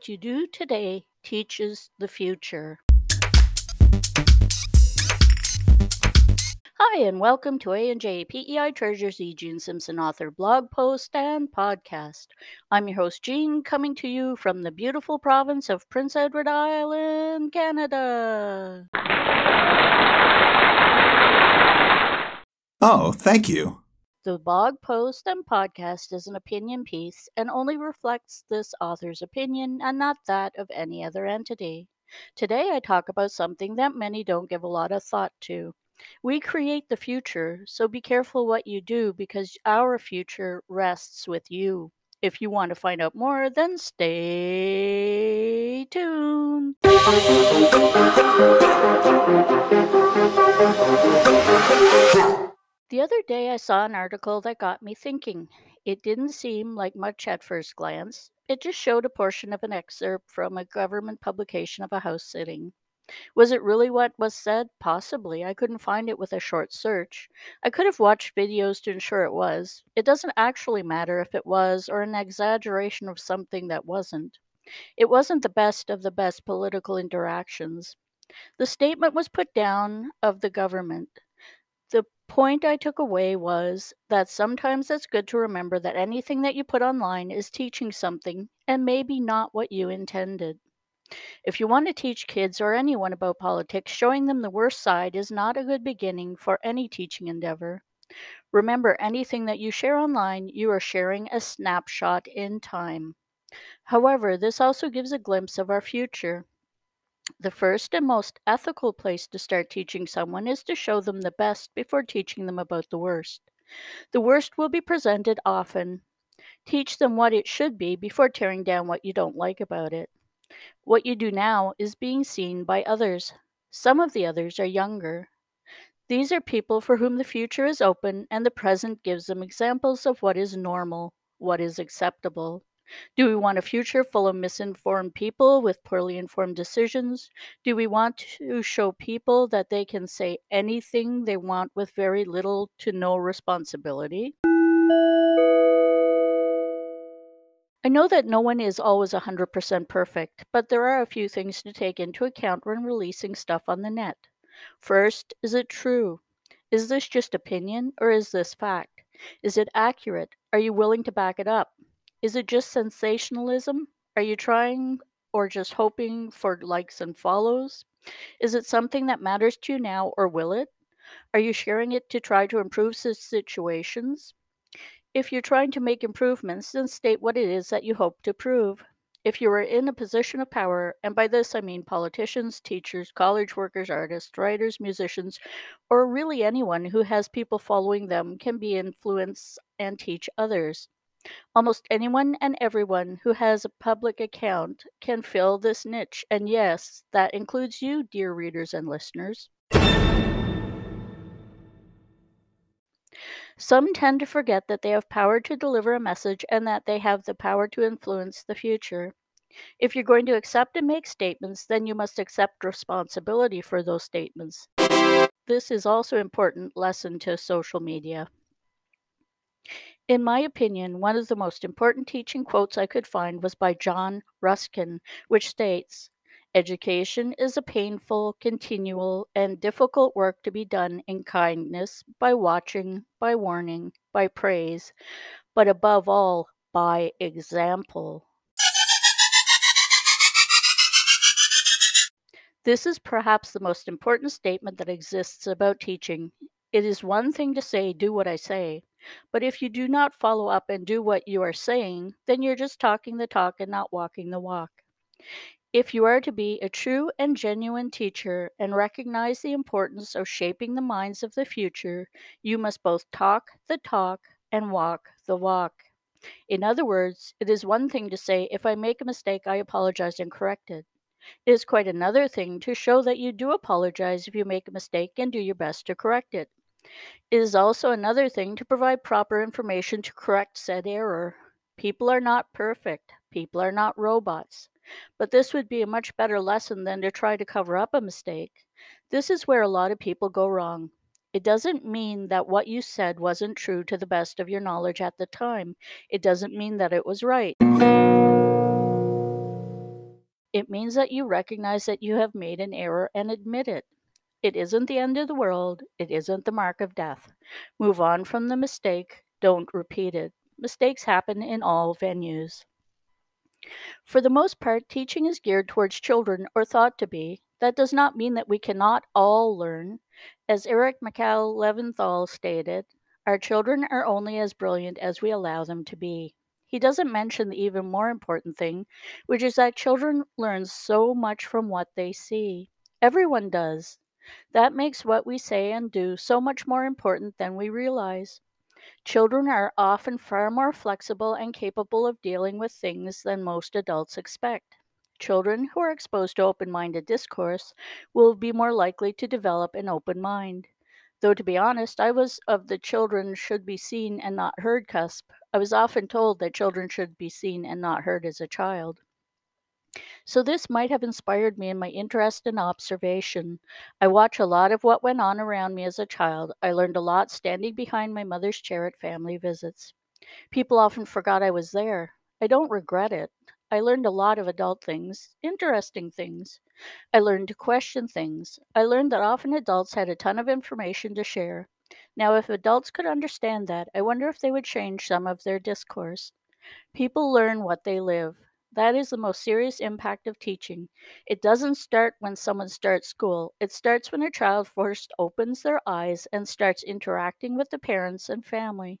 What you do today teaches the future. Hi, and welcome to A&J PEI Treasures E. Jean Simpson author blog post and podcast. I'm your host, Jean, coming to you from the beautiful province of Prince Edward Island, Canada. Oh, thank you. The blog post and podcast is an opinion piece and only reflects this author's opinion and not that of any other entity. Today I talk about something that many don't give a lot of thought to. We create the future, so be careful what you do because our future rests with you. If you want to find out more, then stay tuned. Other day I saw an article that got me thinking. It didn't seem like much at first glance. It just showed a portion of an excerpt from a government publication of a house sitting. Was it really what was said? Possibly. I couldn't find it with a short search. I could have watched videos to ensure it was. It doesn't actually matter if it was or an exaggeration of something that wasn't. It wasn't the best of the best political interactions. The statement was put down of the government. Point I took away was that sometimes it's good to remember that anything that you put online is teaching something and maybe not what you intended. If you want to teach kids or anyone about politics, showing them the worst side is not a good beginning for any teaching endeavor. Remember, anything that you share online, you are sharing a snapshot in time. However, this also gives a glimpse of our future. The first and most ethical place to start teaching someone is to show them the best before teaching them about the worst. The worst will be presented often. Teach them what it should be before tearing down what you don't like about it. What you do now is being seen by others. Some of the others are younger. These are people for whom the future is open and the present gives them examples of what is normal, what is acceptable. Do we want a future full of misinformed people with poorly informed decisions? Do we want to show people that they can say anything they want with very little to no responsibility? I know that no one is always 100% perfect, but there are a few things to take into account when releasing stuff on the net. First, is it true? Is this just opinion or is this fact? Is it accurate? Are you willing to back it up? Is it just sensationalism? Are you trying or just hoping for likes and follows? Is it something that matters to you now or will it? Are you sharing it to try to improve situations? If you're trying to make improvements, then state what it is that you hope to prove. If you are in a position of power, and by this I mean politicians, teachers, college workers, artists, writers, musicians, or really anyone who has people following them, can be influence and teach others. Almost anyone and everyone who has a public account can fill this niche, and yes, that includes you, dear readers and listeners. Some tend to forget that they have power to deliver a message and that they have the power to influence the future. If you're going to accept and make statements, then you must accept responsibility for those statements. This is also an important lesson to social media. In my opinion, one of the most important teaching quotes I could find was by John Ruskin, which states Education is a painful, continual, and difficult work to be done in kindness, by watching, by warning, by praise, but above all, by example. This is perhaps the most important statement that exists about teaching. It is one thing to say, do what I say, but if you do not follow up and do what you are saying, then you're just talking the talk and not walking the walk. If you are to be a true and genuine teacher and recognize the importance of shaping the minds of the future, you must both talk the talk and walk the walk. In other words, it is one thing to say, if I make a mistake, I apologize and correct it. It is quite another thing to show that you do apologize if you make a mistake and do your best to correct it. It is also another thing to provide proper information to correct said error. People are not perfect, people are not robots. But this would be a much better lesson than to try to cover up a mistake. This is where a lot of people go wrong. It doesn't mean that what you said wasn't true to the best of your knowledge at the time. It doesn't mean that it was right. It means that you recognize that you have made an error and admit it. It isn't the end of the world. It isn't the mark of death. Move on from the mistake. Don't repeat it. Mistakes happen in all venues. For the most part, teaching is geared towards children or thought to be. That does not mean that we cannot all learn. As Eric Michael Leventhal stated, our children are only as brilliant as we allow them to be. He doesn't mention the even more important thing, which is that children learn so much from what they see. Everyone does. That makes what we say and do so much more important than we realize. Children are often far more flexible and capable of dealing with things than most adults expect. Children who are exposed to open minded discourse will be more likely to develop an open mind. Though, to be honest, I was of the children should be seen and not heard cusp. I was often told that children should be seen and not heard as a child. So, this might have inspired me in my interest in observation. I watch a lot of what went on around me as a child. I learned a lot standing behind my mother's chair at family visits. People often forgot I was there. I don't regret it. I learned a lot of adult things, interesting things. I learned to question things. I learned that often adults had a ton of information to share. Now, if adults could understand that, I wonder if they would change some of their discourse. People learn what they live. That is the most serious impact of teaching. It doesn't start when someone starts school. It starts when a child first opens their eyes and starts interacting with the parents and family.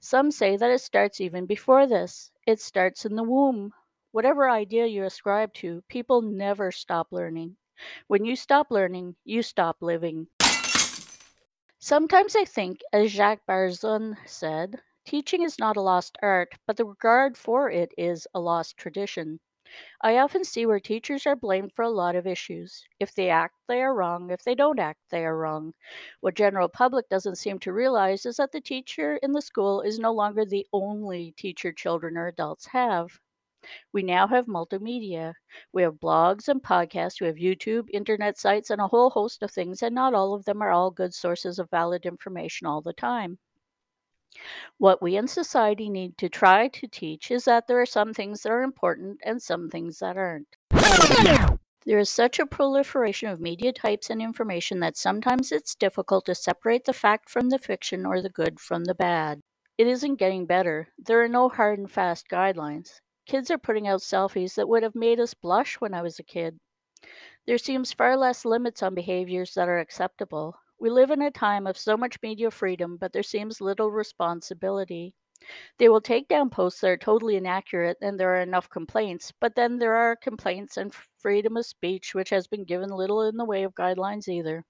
Some say that it starts even before this. It starts in the womb. Whatever idea you ascribe to, people never stop learning. When you stop learning, you stop living. Sometimes I think, as Jacques Barzun said, Teaching is not a lost art, but the regard for it is a lost tradition. I often see where teachers are blamed for a lot of issues. If they act, they are wrong. If they don't act, they are wrong. What general public doesn't seem to realize is that the teacher in the school is no longer the only teacher children or adults have. We now have multimedia. We have blogs and podcasts. We have YouTube, internet sites, and a whole host of things, and not all of them are all good sources of valid information all the time. What we in society need to try to teach is that there are some things that are important and some things that aren't. There is such a proliferation of media types and information that sometimes it's difficult to separate the fact from the fiction or the good from the bad. It isn't getting better. There are no hard and fast guidelines. Kids are putting out selfies that would have made us blush when I was a kid. There seems far less limits on behaviors that are acceptable. We live in a time of so much media freedom, but there seems little responsibility. They will take down posts that are totally inaccurate and there are enough complaints, but then there are complaints and freedom of speech, which has been given little in the way of guidelines either.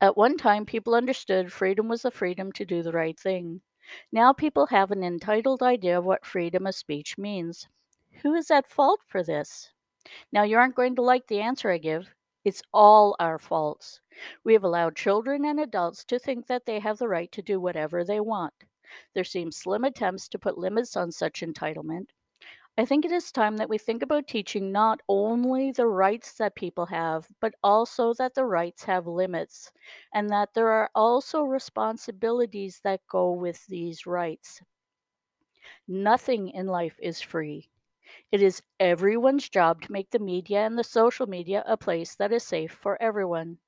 At one time, people understood freedom was the freedom to do the right thing. Now people have an entitled idea of what freedom of speech means. Who is at fault for this? Now, you aren't going to like the answer I give. It's all our faults. We have allowed children and adults to think that they have the right to do whatever they want. There seem slim attempts to put limits on such entitlement. I think it is time that we think about teaching not only the rights that people have, but also that the rights have limits, and that there are also responsibilities that go with these rights. Nothing in life is free. It is everyone's job to make the media and the social media a place that is safe for everyone,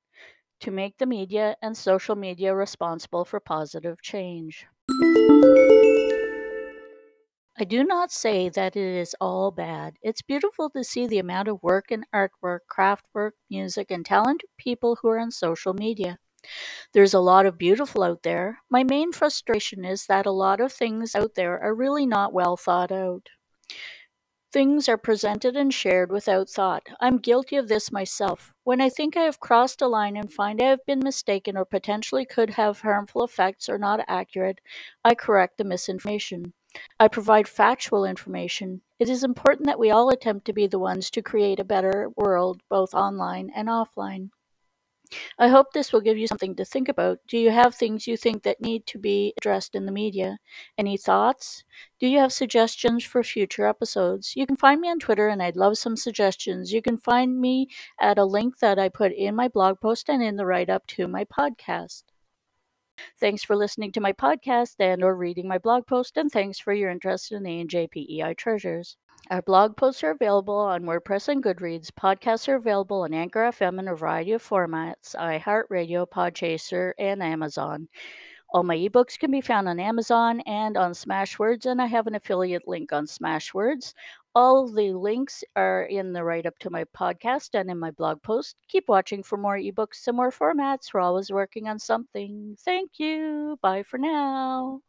to make the media and social media responsible for positive change. I do not say that it is all bad. It's beautiful to see the amount of work and artwork, craft work, music, and talented people who are on social media. There's a lot of beautiful out there. My main frustration is that a lot of things out there are really not well thought out. Things are presented and shared without thought. I'm guilty of this myself. When I think I have crossed a line and find I have been mistaken or potentially could have harmful effects or not accurate, I correct the misinformation. I provide factual information. It is important that we all attempt to be the ones to create a better world, both online and offline. I hope this will give you something to think about. Do you have things you think that need to be addressed in the media? Any thoughts? Do you have suggestions for future episodes? You can find me on Twitter and I'd love some suggestions. You can find me at a link that I put in my blog post and in the write up to my podcast. Thanks for listening to my podcast and or reading my blog post, and thanks for your interest in A&J PEI treasures. Our blog posts are available on WordPress and Goodreads. Podcasts are available on Anchor FM in a variety of formats, iHeartRadio, Podchaser, and Amazon. All my ebooks can be found on Amazon and on Smashwords, and I have an affiliate link on Smashwords. All the links are in the write up to my podcast and in my blog post. Keep watching for more ebooks and more formats. We're always working on something. Thank you. Bye for now.